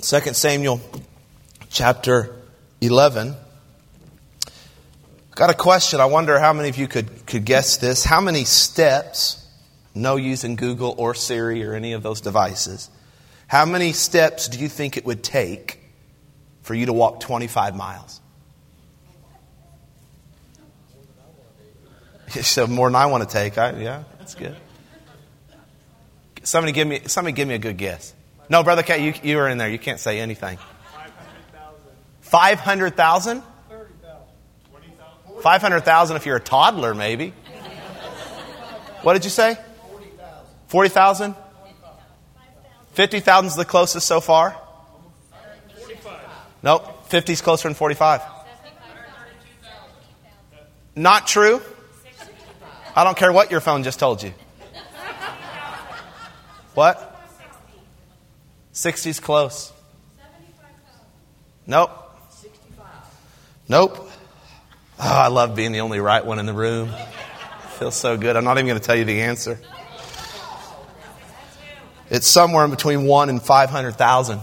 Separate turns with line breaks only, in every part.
2 Samuel chapter 11. Got a question. I wonder how many of you could, could guess this. How many steps, no using Google or Siri or any of those devices, how many steps do you think it would take for you to walk 25 miles? So more than I want to take. I, yeah, that's good. Somebody give me somebody give me a good guess. No, brother Cat, you you are in there. You can't say anything. Five hundred thousand. Five hundred thousand if you're a toddler, maybe. What did you say? Forty thousand. Fifty thousand is the closest so far. Nope, fifty is closer than forty-five. Not true. I don't care what your phone just told you. What? 60's close. Nope. 65. Nope. Oh, I love being the only right one in the room. Feels so good. I'm not even going to tell you the answer. It's somewhere in between one and 500,000.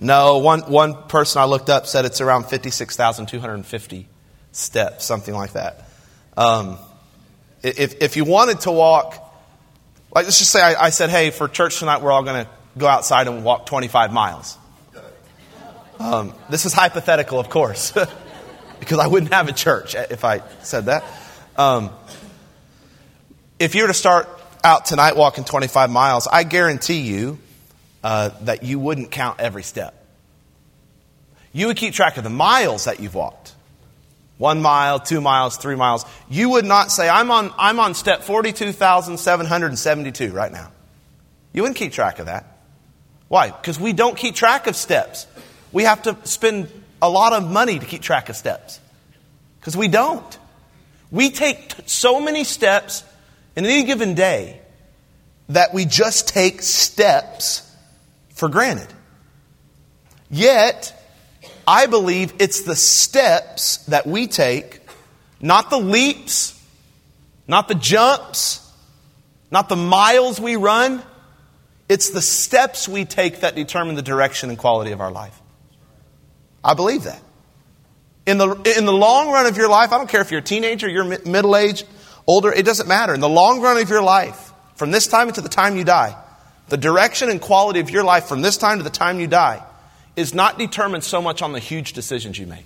No, one, one person I looked up said it's around 56,250 steps, something like that. Um, if, if you wanted to walk, like let's just say I, I said, hey, for church tonight, we're all going to go outside and walk 25 miles. Um, this is hypothetical, of course, because I wouldn't have a church if I said that. Um, if you were to start out tonight walking 25 miles, I guarantee you uh, that you wouldn't count every step. You would keep track of the miles that you've walked one mile, two miles, three miles, you would not say, I'm on, I'm on step 42,772 right now. You wouldn't keep track of that. Why? Because we don't keep track of steps. We have to spend a lot of money to keep track of steps. Because we don't. We take t- so many steps in any given day that we just take steps for granted. Yet, I believe it's the steps that we take, not the leaps, not the jumps, not the miles we run. It's the steps we take that determine the direction and quality of our life. I believe that. In the, in the long run of your life, I don't care if you're a teenager, you're middle aged, older, it doesn't matter. In the long run of your life, from this time to the time you die, the direction and quality of your life from this time to the time you die is not determined so much on the huge decisions you make.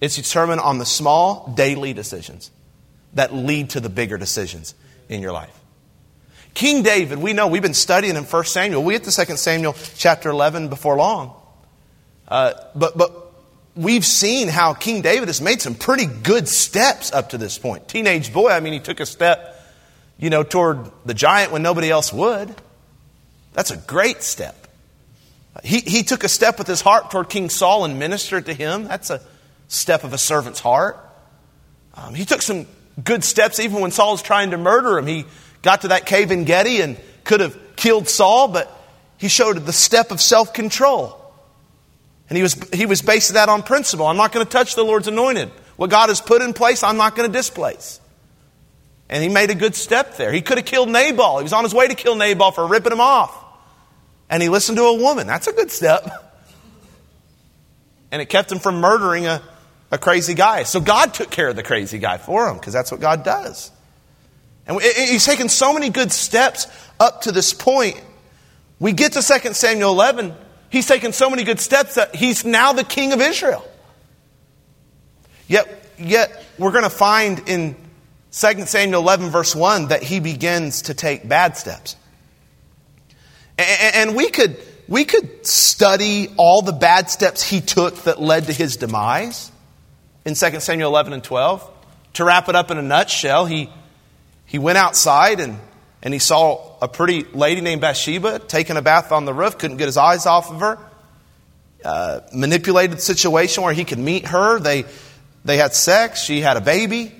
It's determined on the small daily decisions that lead to the bigger decisions in your life. King David, we know, we've been studying in 1 Samuel. We get to 2 Samuel chapter 11 before long. Uh, but, but we've seen how King David has made some pretty good steps up to this point. Teenage boy, I mean, he took a step, you know, toward the giant when nobody else would. That's a great step. He, he took a step with his heart toward King Saul and ministered to him. That's a step of a servant's heart. Um, he took some good steps even when Saul was trying to murder him. He got to that cave in Gedi and could have killed Saul, but he showed the step of self control. And he was, he was basing that on principle. I'm not going to touch the Lord's anointed. What God has put in place, I'm not going to displace. And he made a good step there. He could have killed Nabal. He was on his way to kill Nabal for ripping him off and he listened to a woman. That's a good step. And it kept him from murdering a, a crazy guy. So God took care of the crazy guy for him because that's what God does. And he's taken so many good steps up to this point. We get to 2 Samuel 11. He's taken so many good steps that he's now the king of Israel. Yet, yet we're going to find in 2 Samuel 11, verse 1, that he begins to take bad steps. And we could, we could study all the bad steps he took that led to his demise in 2 Samuel 11 and 12. To wrap it up in a nutshell, he, he went outside and, and he saw a pretty lady named Bathsheba taking a bath on the roof, couldn't get his eyes off of her. Uh, manipulated the situation where he could meet her. They, they had sex. She had a baby.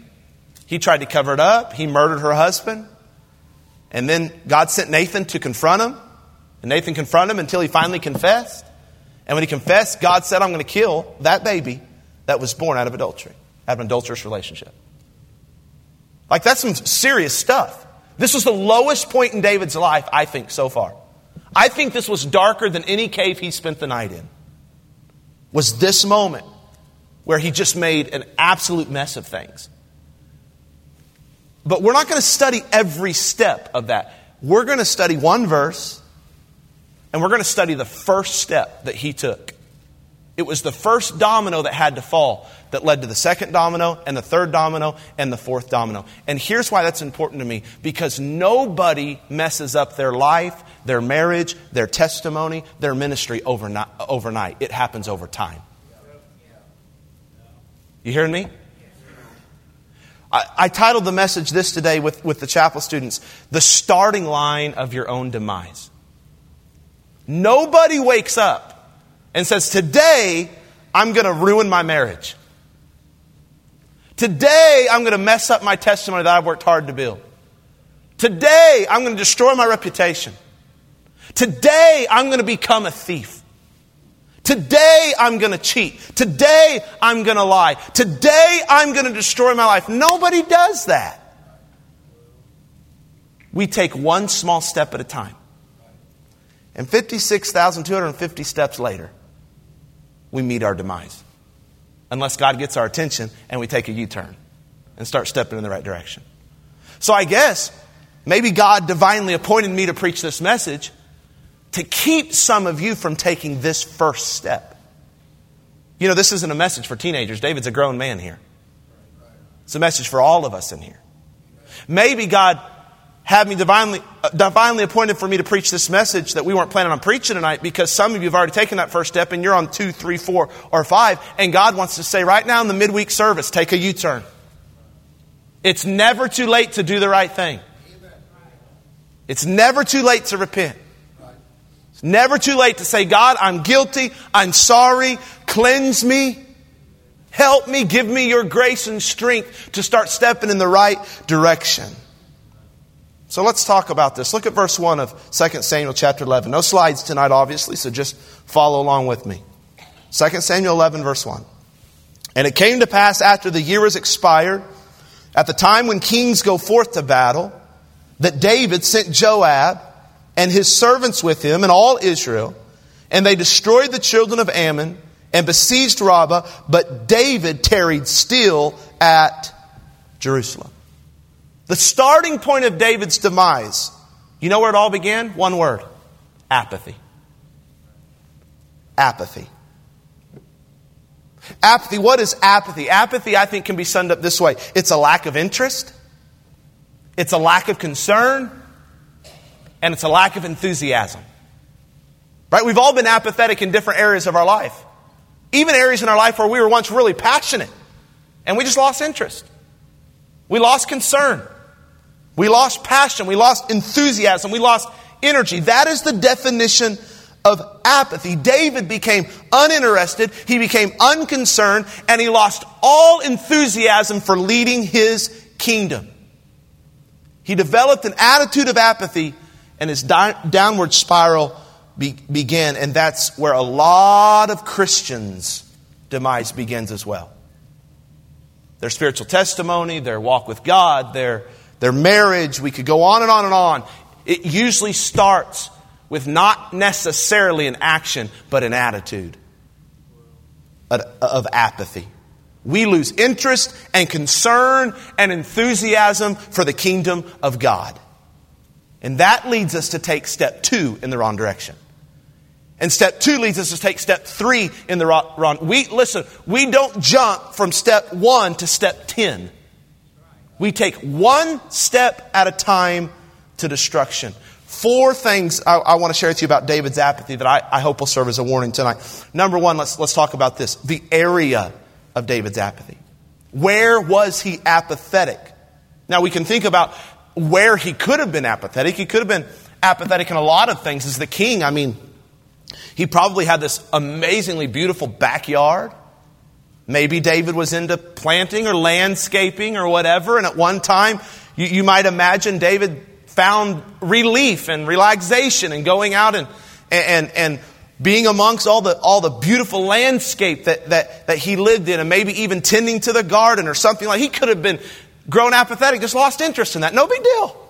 He tried to cover it up. He murdered her husband. And then God sent Nathan to confront him. And Nathan confronted him until he finally confessed. And when he confessed, God said, I'm going to kill that baby that was born out of adultery, out of an adulterous relationship. Like, that's some serious stuff. This was the lowest point in David's life, I think, so far. I think this was darker than any cave he spent the night in. Was this moment where he just made an absolute mess of things. But we're not going to study every step of that. We're going to study one verse, and we're going to study the first step that he took. It was the first domino that had to fall that led to the second domino, and the third domino, and the fourth domino. And here's why that's important to me because nobody messes up their life, their marriage, their testimony, their ministry overnight. It happens over time. You hearing me? I, I, titled the message this today with, with the chapel students The Starting Line of Your Own Demise. Nobody wakes up and says, Today I'm going to ruin my marriage. Today I'm going to mess up my testimony that I've worked hard to build. Today I'm going to destroy my reputation. Today I'm going to become a thief. Today I'm going to cheat. Today I'm going to lie. Today I'm going to destroy my life. Nobody does that. We take one small step at a time. And 56,250 steps later, we meet our demise. Unless God gets our attention and we take a U turn and start stepping in the right direction. So I guess maybe God divinely appointed me to preach this message to keep some of you from taking this first step. You know, this isn't a message for teenagers. David's a grown man here. It's a message for all of us in here. Maybe God had me divinely, uh, divinely appointed for me to preach this message that we weren't planning on preaching tonight because some of you have already taken that first step and you're on two, three, four, or five. And God wants to say right now in the midweek service, take a U turn. It's never too late to do the right thing. It's never too late to repent. It's never too late to say, God, I'm guilty. I'm sorry. Cleanse me. Help me. Give me your grace and strength to start stepping in the right direction. So let's talk about this. Look at verse 1 of 2 Samuel chapter 11. No slides tonight, obviously, so just follow along with me. 2 Samuel 11, verse 1. And it came to pass after the year was expired, at the time when kings go forth to battle, that David sent Joab and his servants with him and all Israel, and they destroyed the children of Ammon and besieged Rabbah, but David tarried still at Jerusalem. The starting point of David's demise, you know where it all began? One word apathy. Apathy. Apathy. What is apathy? Apathy, I think, can be summed up this way it's a lack of interest, it's a lack of concern, and it's a lack of enthusiasm. Right? We've all been apathetic in different areas of our life. Even areas in our life where we were once really passionate and we just lost interest. We lost concern. We lost passion. We lost enthusiasm. We lost energy. That is the definition of apathy. David became uninterested. He became unconcerned and he lost all enthusiasm for leading his kingdom. He developed an attitude of apathy and his di- downward spiral be- began. And that's where a lot of Christians' demise begins as well. Their spiritual testimony, their walk with God, their, their marriage, we could go on and on and on. It usually starts with not necessarily an action, but an attitude of apathy. We lose interest and concern and enthusiasm for the kingdom of God. And that leads us to take step two in the wrong direction. And step two leads us to take step three in the wrong. We listen. We don't jump from step one to step ten. We take one step at a time to destruction. Four things I, I want to share with you about David's apathy that I, I hope will serve as a warning tonight. Number one, let's let's talk about this: the area of David's apathy. Where was he apathetic? Now we can think about where he could have been apathetic. He could have been apathetic in a lot of things. As the king, I mean, he probably had this amazingly beautiful backyard. Maybe David was into planting or landscaping or whatever, and at one time, you, you might imagine David found relief and relaxation and going out and, and, and being amongst all the, all the beautiful landscape that, that, that he lived in, and maybe even tending to the garden or something like He could have been grown apathetic, just lost interest in that. No big deal.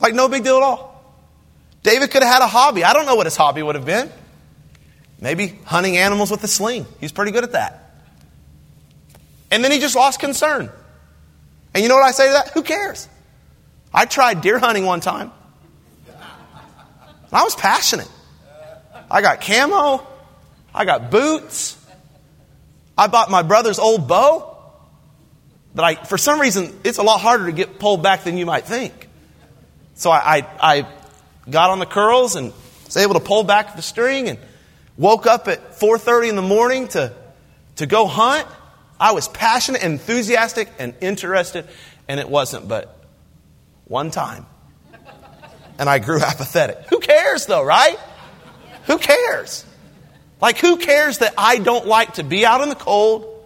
Like, no big deal at all. David could have had a hobby. I don't know what his hobby would have been. Maybe hunting animals with a sling. He's pretty good at that. And then he just lost concern. And you know what I say to that? Who cares? I tried deer hunting one time. I was passionate. I got camo. I got boots. I bought my brother's old bow. But I, for some reason, it's a lot harder to get pulled back than you might think. So I, I, I got on the curls and was able to pull back the string and woke up at 4.30 in the morning to, to go hunt. I was passionate, enthusiastic, and interested, and it wasn't but one time. And I grew apathetic. Who cares though, right? Who cares? Like, who cares that I don't like to be out in the cold,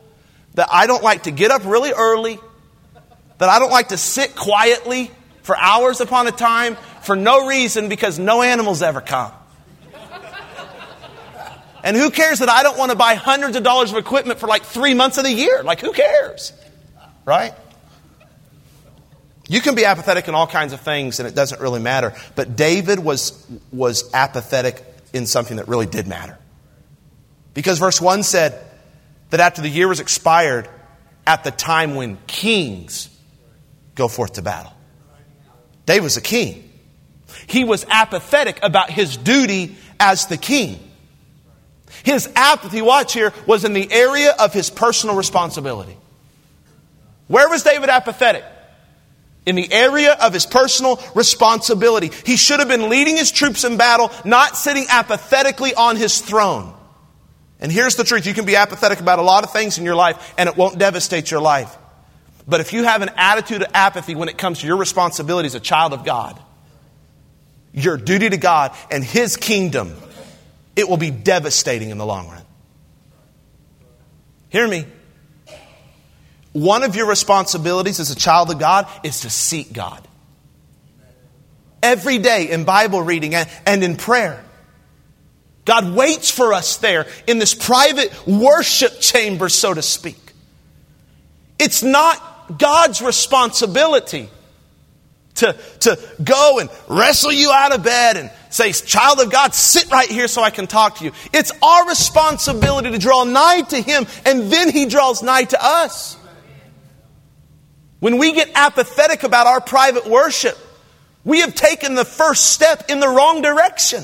that I don't like to get up really early, that I don't like to sit quietly for hours upon a time for no reason because no animals ever come? And who cares that I don't want to buy hundreds of dollars of equipment for like three months of the year? Like, who cares? Right? You can be apathetic in all kinds of things and it doesn't really matter. But David was, was apathetic in something that really did matter. Because verse 1 said that after the year was expired, at the time when kings go forth to battle. David was a king. He was apathetic about his duty as the king. His apathy, watch here, was in the area of his personal responsibility. Where was David apathetic? In the area of his personal responsibility. He should have been leading his troops in battle, not sitting apathetically on his throne. And here's the truth you can be apathetic about a lot of things in your life, and it won't devastate your life. But if you have an attitude of apathy when it comes to your responsibility as a child of God, your duty to God and His kingdom, it will be devastating in the long run. Hear me. One of your responsibilities as a child of God is to seek God. Every day in Bible reading and in prayer. God waits for us there in this private worship chamber, so to speak. It's not God's responsibility to, to go and wrestle you out of bed and say, Child of God, sit right here so I can talk to you. It's our responsibility to draw nigh to Him, and then He draws nigh to us. When we get apathetic about our private worship, we have taken the first step in the wrong direction.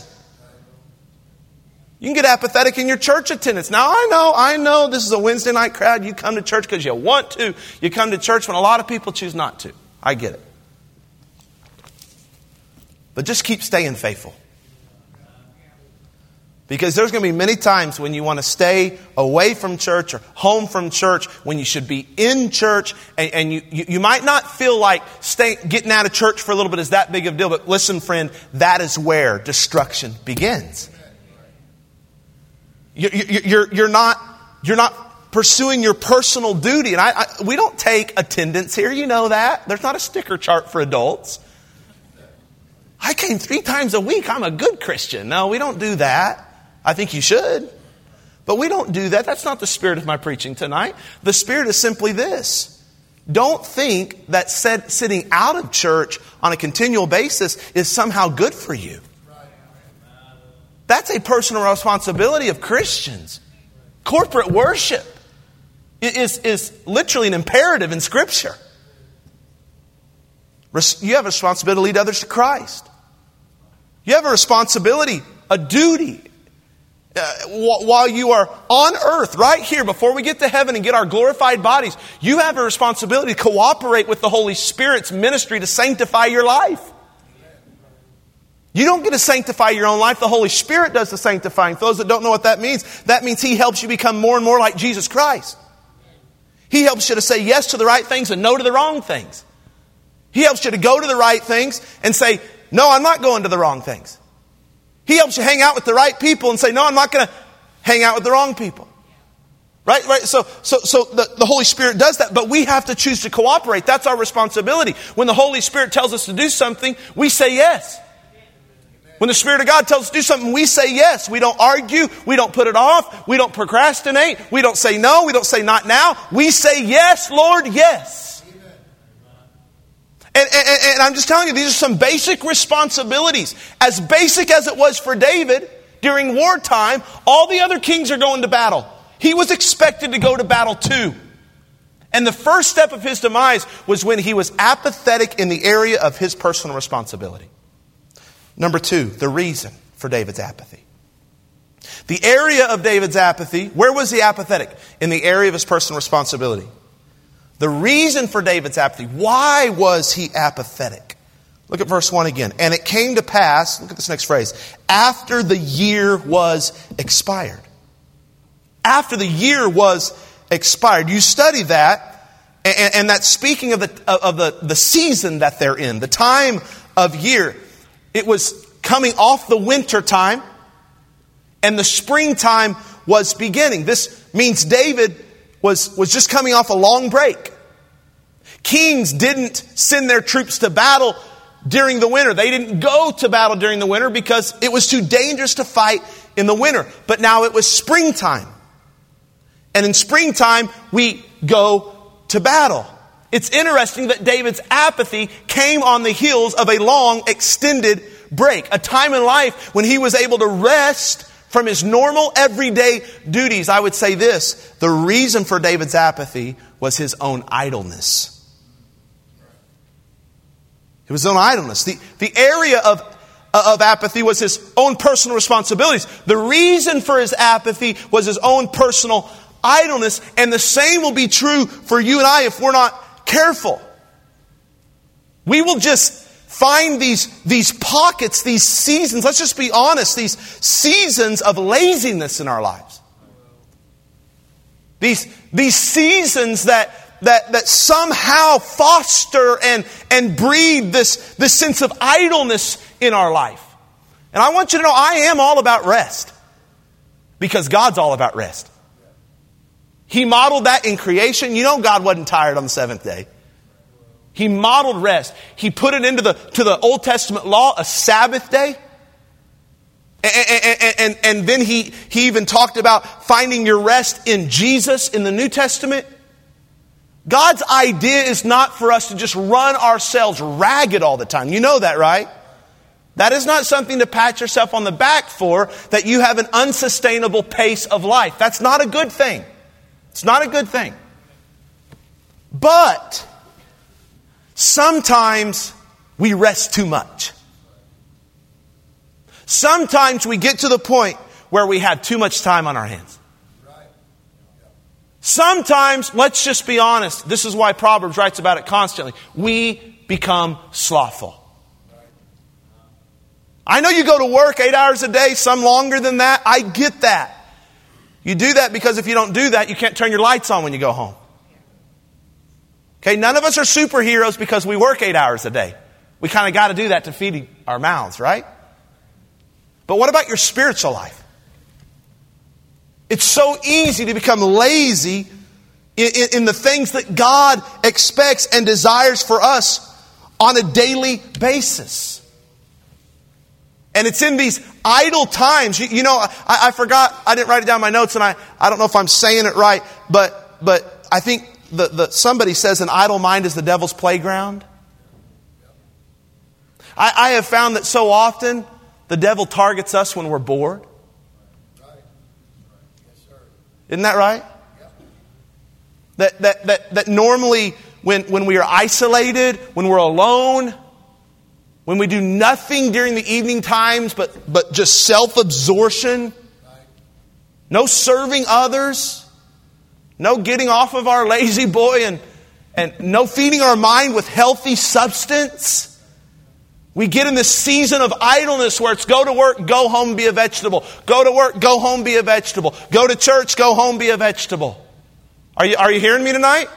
You can get apathetic in your church attendance. Now, I know, I know this is a Wednesday night crowd. You come to church because you want to. You come to church when a lot of people choose not to. I get it. But just keep staying faithful. Because there's going to be many times when you want to stay away from church or home from church when you should be in church and, and you, you, you, might not feel like stay, getting out of church for a little bit is that big of a deal. But listen, friend, that is where destruction begins. You, you, you're, you're, not, you're not pursuing your personal duty. And I, I, we don't take attendance here. You know that. There's not a sticker chart for adults. I came three times a week. I'm a good Christian. No, we don't do that. I think you should. But we don't do that. That's not the spirit of my preaching tonight. The spirit is simply this. Don't think that sitting out of church on a continual basis is somehow good for you. That's a personal responsibility of Christians. Corporate worship is, is literally an imperative in Scripture. You have a responsibility to lead others to Christ. You have a responsibility, a duty, uh, while you are on earth, right here, before we get to heaven and get our glorified bodies, you have a responsibility to cooperate with the Holy Spirit's ministry to sanctify your life. You don't get to sanctify your own life. The Holy Spirit does the sanctifying. For those that don't know what that means, that means He helps you become more and more like Jesus Christ. He helps you to say yes to the right things and no to the wrong things. He helps you to go to the right things and say, no, I'm not going to the wrong things. He helps you hang out with the right people and say, no, I'm not going to hang out with the wrong people. Right? Right? So, so, so the, the Holy Spirit does that, but we have to choose to cooperate. That's our responsibility. When the Holy Spirit tells us to do something, we say yes. When the Spirit of God tells us to do something, we say yes. We don't argue. We don't put it off. We don't procrastinate. We don't say no. We don't say not now. We say yes, Lord, yes. And, and, and, I'm just telling you, these are some basic responsibilities. As basic as it was for David during wartime, all the other kings are going to battle. He was expected to go to battle too. And the first step of his demise was when he was apathetic in the area of his personal responsibility. Number two, the reason for David's apathy. The area of David's apathy, where was he apathetic? In the area of his personal responsibility. The reason for David's apathy, why was he apathetic? Look at verse 1 again. And it came to pass, look at this next phrase, after the year was expired. After the year was expired. You study that, and, and that's speaking of, the, of the, the season that they're in, the time of year. It was coming off the winter time, and the springtime was beginning. This means David was, was just coming off a long break. Kings didn't send their troops to battle during the winter. They didn't go to battle during the winter because it was too dangerous to fight in the winter. But now it was springtime. And in springtime, we go to battle. It's interesting that David's apathy came on the heels of a long, extended break, a time in life when he was able to rest from his normal everyday duties, I would say this the reason for David's apathy was his own idleness. It was his own idleness. The, the area of, of apathy was his own personal responsibilities. The reason for his apathy was his own personal idleness. And the same will be true for you and I if we're not careful. We will just find these, these pockets, these seasons, let's just be honest, these seasons of laziness in our lives. These, these seasons that, that, that somehow foster and, and breed this, this sense of idleness in our life. And I want you to know I am all about rest because God's all about rest. He modeled that in creation. You know, God wasn't tired on the seventh day. He modeled rest. He put it into the, to the Old Testament law, a Sabbath day. And, and, and, and, then he, he even talked about finding your rest in Jesus in the New Testament. God's idea is not for us to just run ourselves ragged all the time. You know that, right? That is not something to pat yourself on the back for, that you have an unsustainable pace of life. That's not a good thing. It's not a good thing. But Sometimes we rest too much. Sometimes we get to the point where we have too much time on our hands. Sometimes, let's just be honest, this is why Proverbs writes about it constantly. We become slothful. I know you go to work eight hours a day, some longer than that. I get that. You do that because if you don't do that, you can't turn your lights on when you go home. Okay, none of us are superheroes because we work eight hours a day. We kind of got to do that to feed our mouths, right? But what about your spiritual life? It's so easy to become lazy in, in, in, the things that God expects and desires for us on a daily basis. And it's in these idle times. You, you know, I, I, forgot, I didn't write it down in my notes, and I, I don't know if I'm saying it right, but, but I think the, the, somebody says an idle mind is the devil's playground. I, I have found that so often the devil targets us when we're bored. Isn't that right? That, that, that, that normally when, when we are isolated, when we're alone, when we do nothing during the evening times but, but just self absorption, no serving others, no getting off of our La-Z-Boy and, and no feeding our mind with healthy substance. We get in this season of idleness where it's go to work, go home, be a vegetable. Go to work, go home, be a vegetable. Go to church, go home, be a vegetable. Are you, are you hearing me tonight?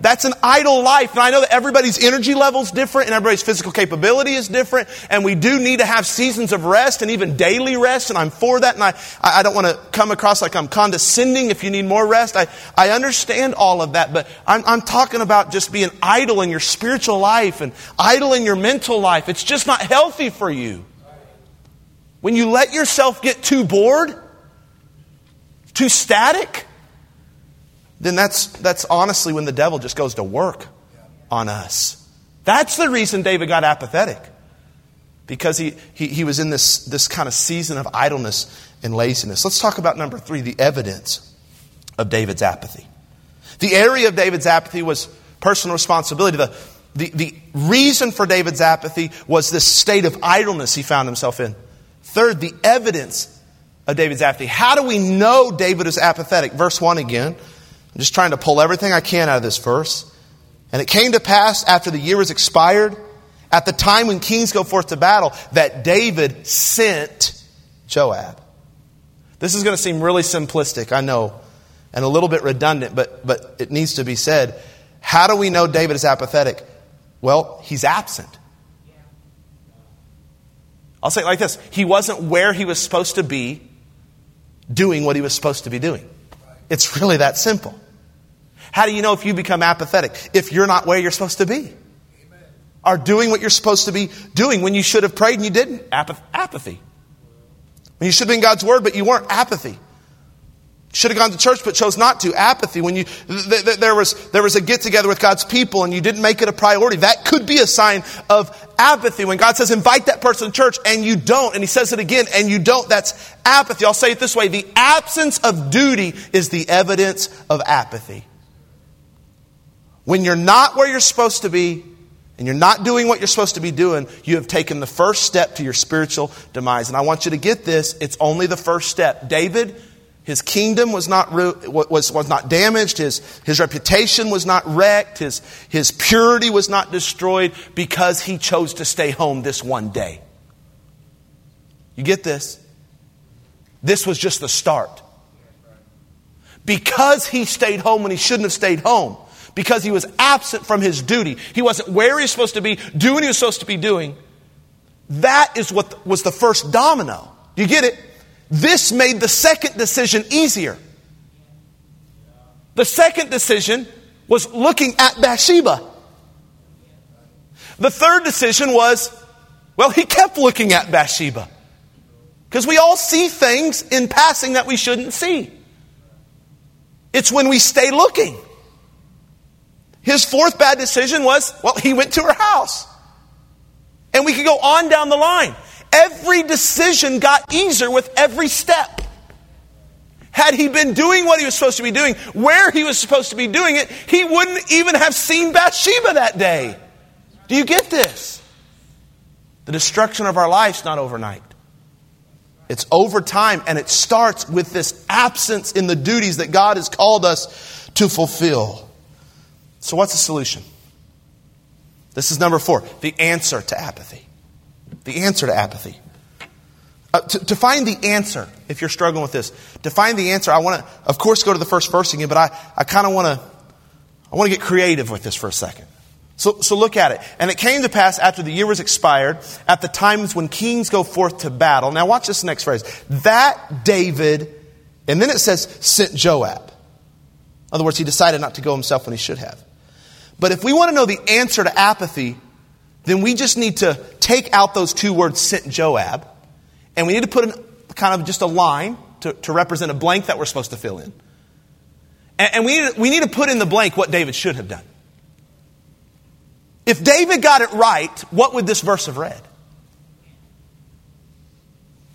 That's an idle life. And I know that everybody's energy level is different and everybody's physical capability is different. And we do need to have seasons of rest and even daily rest. And I'm for that. And I, I don't want to come across like I'm condescending if you need more rest. I, I understand all of that. But I'm, I'm talking about just being idle in your spiritual life and idle in your mental life. It's just not healthy for you. When you let yourself get too bored, too static, then that's, that's honestly when the devil just goes to work on us. That's the reason David got apathetic. Because he, he, he was in this, this kind of season of idleness and laziness. Let's talk about number three the evidence of David's apathy. The area of David's apathy was personal responsibility. The, the, the reason for David's apathy was this state of idleness he found himself in. Third, the evidence of David's apathy. How do we know David is apathetic? Verse 1 again. I'm just trying to pull everything I can out of this verse. And it came to pass after the year was expired, at the time when kings go forth to battle, that David sent Joab. This is going to seem really simplistic, I know, and a little bit redundant, but, but it needs to be said. How do we know David is apathetic? Well, he's absent. I'll say it like this He wasn't where he was supposed to be doing what he was supposed to be doing. It's really that simple. How do you know if you become apathetic? If you're not where you're supposed to be. Are doing what you're supposed to be doing when you should have prayed and you didn't. apathy. When you should have been God's word, but you weren't. Apathy. Should have gone to church but chose not to. Apathy. When you, th- th- there was, there was a get together with God's people and you didn't make it a priority. That could be a sign of apathy. When God says invite that person to church and you don't, and He says it again and you don't, that's apathy. I'll say it this way. The absence of duty is the evidence of apathy. When you're not where you're supposed to be, and you're not doing what you're supposed to be doing, you have taken the first step to your spiritual demise. And I want you to get this, it's only the first step. David his kingdom was not, was, was not damaged. His, his reputation was not wrecked. His, his purity was not destroyed because he chose to stay home this one day. You get this? This was just the start. Because he stayed home when he shouldn't have stayed home, because he was absent from his duty, he wasn't where he was supposed to be, doing what he was supposed to be doing, that is what was the first domino. Do you get it? This made the second decision easier. The second decision was looking at Bathsheba. The third decision was, well, he kept looking at Bathsheba. Because we all see things in passing that we shouldn't see. It's when we stay looking. His fourth bad decision was, well, he went to her house. And we could go on down the line. Every decision got easier with every step. Had he been doing what he was supposed to be doing, where he was supposed to be doing it, he wouldn't even have seen Bathsheba that day. Do you get this? The destruction of our life's not overnight. It's over time, and it starts with this absence in the duties that God has called us to fulfill. So, what's the solution? This is number four the answer to apathy. The answer to apathy. Uh, to, to, find the answer, if you're struggling with this, to find the answer, I want to, of course, go to the first verse again, but I, I kind of want to, I want to get creative with this for a second. So, so look at it. And it came to pass after the year was expired, at the times when kings go forth to battle. Now watch this next phrase. That David, and then it says, sent Joab. In other words, he decided not to go himself when he should have. But if we want to know the answer to apathy, then we just need to take out those two words, sent Joab, and we need to put in kind of just a line to, to represent a blank that we're supposed to fill in. And, and we, need to, we need to put in the blank what David should have done. If David got it right, what would this verse have read?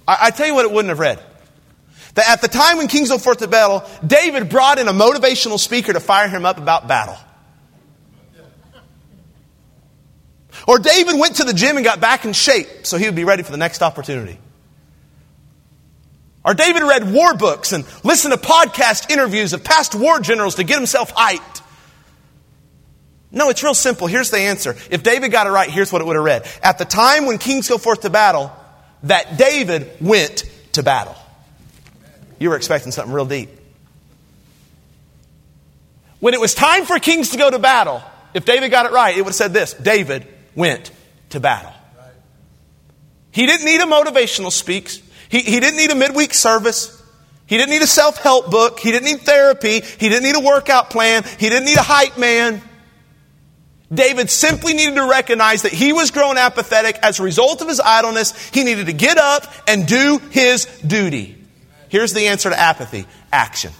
I, I tell you what it wouldn't have read. That at the time when kings go forth to battle, David brought in a motivational speaker to fire him up about battle. Or David went to the gym and got back in shape so he would be ready for the next opportunity. Or David read war books and listened to podcast interviews of past war generals to get himself hyped. No, it's real simple. Here's the answer. If David got it right, here's what it would have read. At the time when kings go forth to battle, that David went to battle. You were expecting something real deep. When it was time for kings to go to battle, if David got it right, it would have said this David went to battle. He didn't need a motivational speaks. He, he didn't need a midweek service. He didn't need a self help book. He didn't need therapy. He didn't need a workout plan. He didn't need a hype man. David simply needed to recognize that he was growing apathetic as a result of his idleness. He needed to get up and do his duty. Here's the answer to apathy action.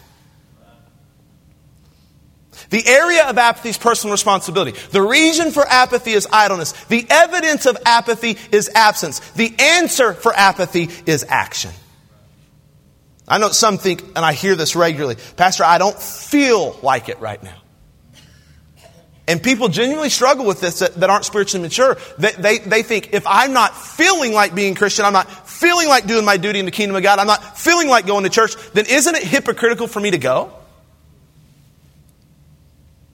The area of apathy is personal responsibility. The reason for apathy is idleness. The evidence of apathy is absence. The answer for apathy is action. I know some think, and I hear this regularly, Pastor, I don't feel like it right now. And people genuinely struggle with this that, that aren't spiritually mature. They, they, they think if I'm not feeling like being Christian, I'm not feeling like doing my duty in the kingdom of God, I'm not feeling like going to church, then isn't it hypocritical for me to go?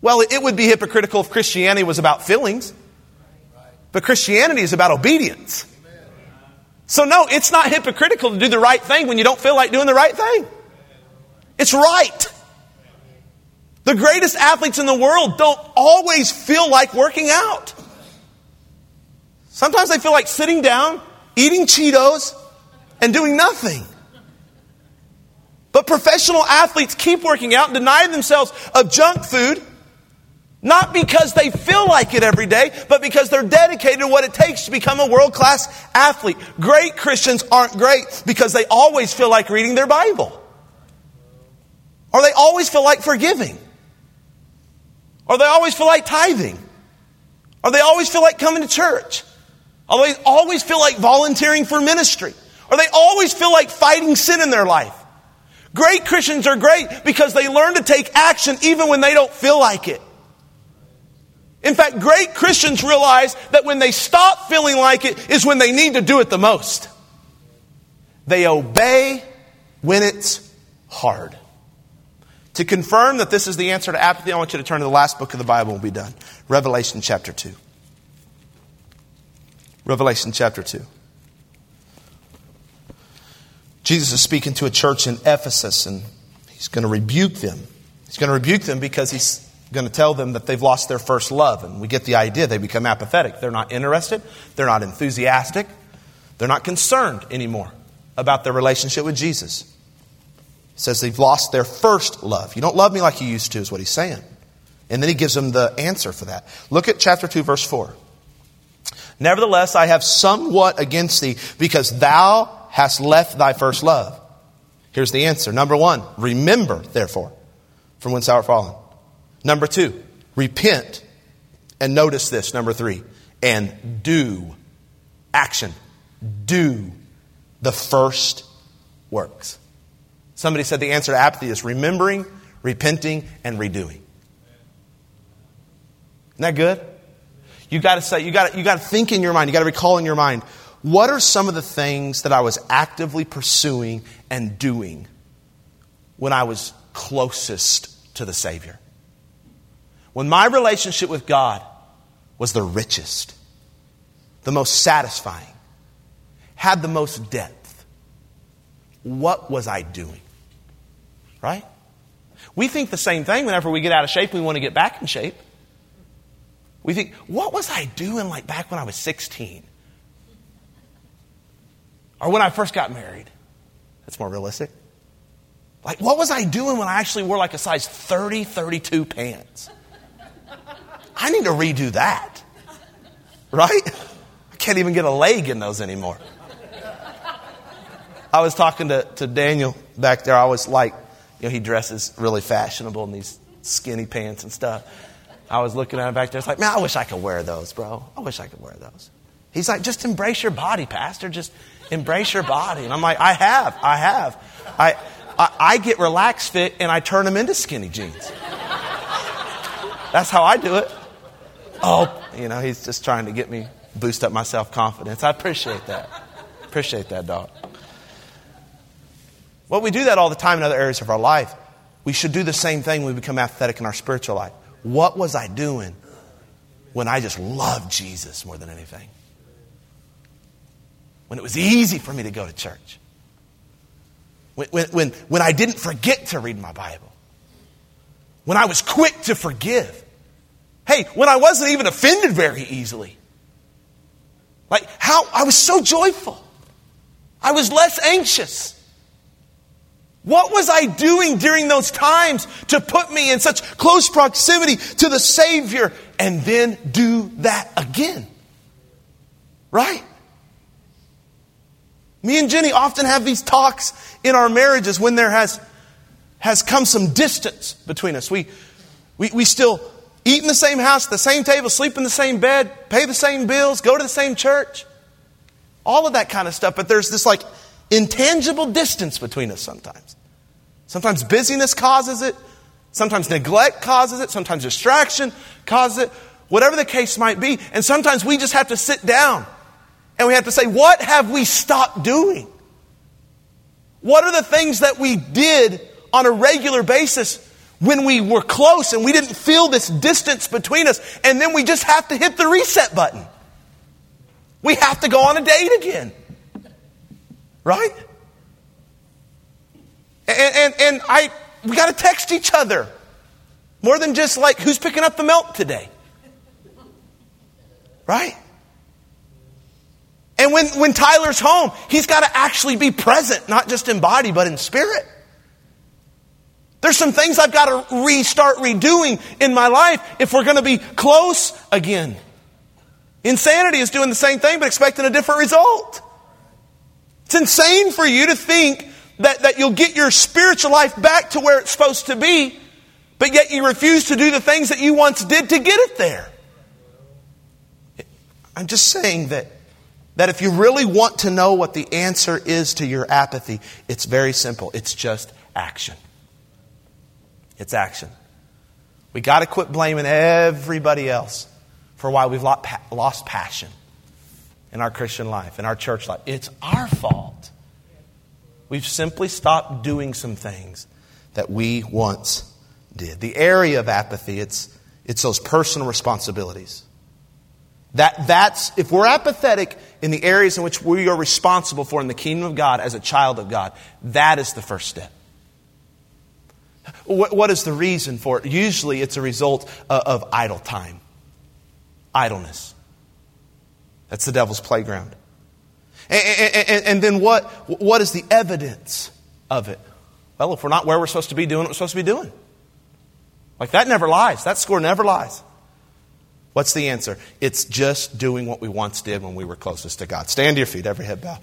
Well, it would be hypocritical if Christianity was about feelings. But Christianity is about obedience. So, no, it's not hypocritical to do the right thing when you don't feel like doing the right thing. It's right. The greatest athletes in the world don't always feel like working out. Sometimes they feel like sitting down, eating Cheetos, and doing nothing. But professional athletes keep working out and deny themselves of junk food not because they feel like it every day, but because they're dedicated to what it takes to become a world class athlete. Great Christians aren't great because they always feel like reading their Bible. Or they always feel like forgiving. Or they always feel like tithing. Or they always feel like coming to church. Or they always feel like volunteering for ministry. Or they always feel like fighting sin in their life. Great Christians are great because they learn to take action even when they don't feel like it. In fact, great Christians realize that when they stop feeling like it is when they need to do it the most. They obey when it's hard. To confirm that this is the answer to apathy, I want you to turn to the last book of the Bible and we'll be done. Revelation chapter 2. Revelation chapter 2. Jesus is speaking to a church in Ephesus and he's going to rebuke them. He's going to rebuke them because he's going to tell them that they've lost their first love. And we get the idea. They become apathetic. They're not interested. They're not enthusiastic. They're not concerned anymore about their relationship with Jesus. He says they've lost their first love. You don't love me like you used to, is what he's saying. And then he gives them the answer for that. Look at chapter 2, verse 4. Nevertheless, I have somewhat against thee, because thou hast left thy first love. Here's the answer. Number one, remember, therefore, from whence thou art fallen. Number two, repent. And notice this, number three, and do. Action. Do the first works. Somebody said the answer to apathy is remembering, repenting, and redoing. Isn't that good? You got to say, you gotta, you got to think in your mind, you got to recall in your mind, what are some of the things that I was actively pursuing and doing when I was closest to the Savior? When my relationship with God was the richest, the most satisfying, had the most depth, what was I doing? Right? We think the same thing whenever we get out of shape, we want to get back in shape. We think, what was I doing like back when I was 16? Or when I first got married? That's more realistic. Like, what was I doing when I actually wore like a size 30, 32 pants? I need to redo that. Right? I can't even get a leg in those anymore. I was talking to, to Daniel back there. I was like, you know, he dresses really fashionable in these skinny pants and stuff. I was looking at him back there. It's like, man, I wish I could wear those, bro. I wish I could wear those. He's like, just embrace your body, Pastor. Just embrace your body. And I'm like, I have, I have. I, I, I get relaxed fit and I turn them into skinny jeans. That's how I do it oh, you know, he's just trying to get me boost up my self confidence. I appreciate that. Appreciate that, dog. Well, we do that all the time in other areas of our life. We should do the same thing when we become apathetic in our spiritual life. What was I doing when I just loved Jesus more than anything? When it was easy for me to go to church? When, when, when, when I didn't forget to read my Bible? When I was quick to forgive? Hey, when I wasn't even offended very easily. Like, how I was so joyful. I was less anxious. What was I doing during those times to put me in such close proximity to the Savior and then do that again? Right? Me and Jenny often have these talks in our marriages when there has, has come some distance between us. We, We, we still eat in the same house, the same table, sleep in the same bed, pay the same bills, go to the same church. All of that kind of stuff. But there's this like intangible distance between us sometimes. Sometimes busyness causes it. Sometimes neglect causes it. Sometimes distraction causes it. Whatever the case might be. And sometimes we just have to sit down and we have to say, what have we stopped doing? What are the things that we did on a regular basis when we were close and we didn't feel this distance between us? And then we just have to hit the reset button. We have to go on a date again. Right? And, and, and I, we got to text each other more than just like, who's picking up the milk today? Right? And when, when Tyler's home, he's got to actually be present, not just in body, but in spirit. There's some things I've got to restart redoing in my life if we're going to be close again. Insanity is doing the same thing, but expecting a different result. It's insane for you to think that, that you'll get your spiritual life back to where it's supposed to be, but yet you refuse to do the things that you once did to get it there. I'm just saying that that if you really want to know what the answer is to your apathy, it's very simple. It's just action. It's action. We got to quit blaming everybody else for why we've lost passion in our Christian life, in our church life. It's our fault. We've simply stopped doing some things that we once did. The area of apathy, it's, it's those personal responsibilities. That, that's, if we're apathetic in the areas in which we are responsible for in the kingdom of God as a child of God, that is the first step. What, what is the reason for it? Usually it's a result of, of idle time, idleness. That's the devil's playground. And, and, and, then what, what is the evidence of it? Well, if we're not where we're supposed to be doing what we're supposed to be doing. Like that never lies. That score never lies. What's the answer? It's just doing what we once did when we were closest to God. Stand to your feet, every head bow,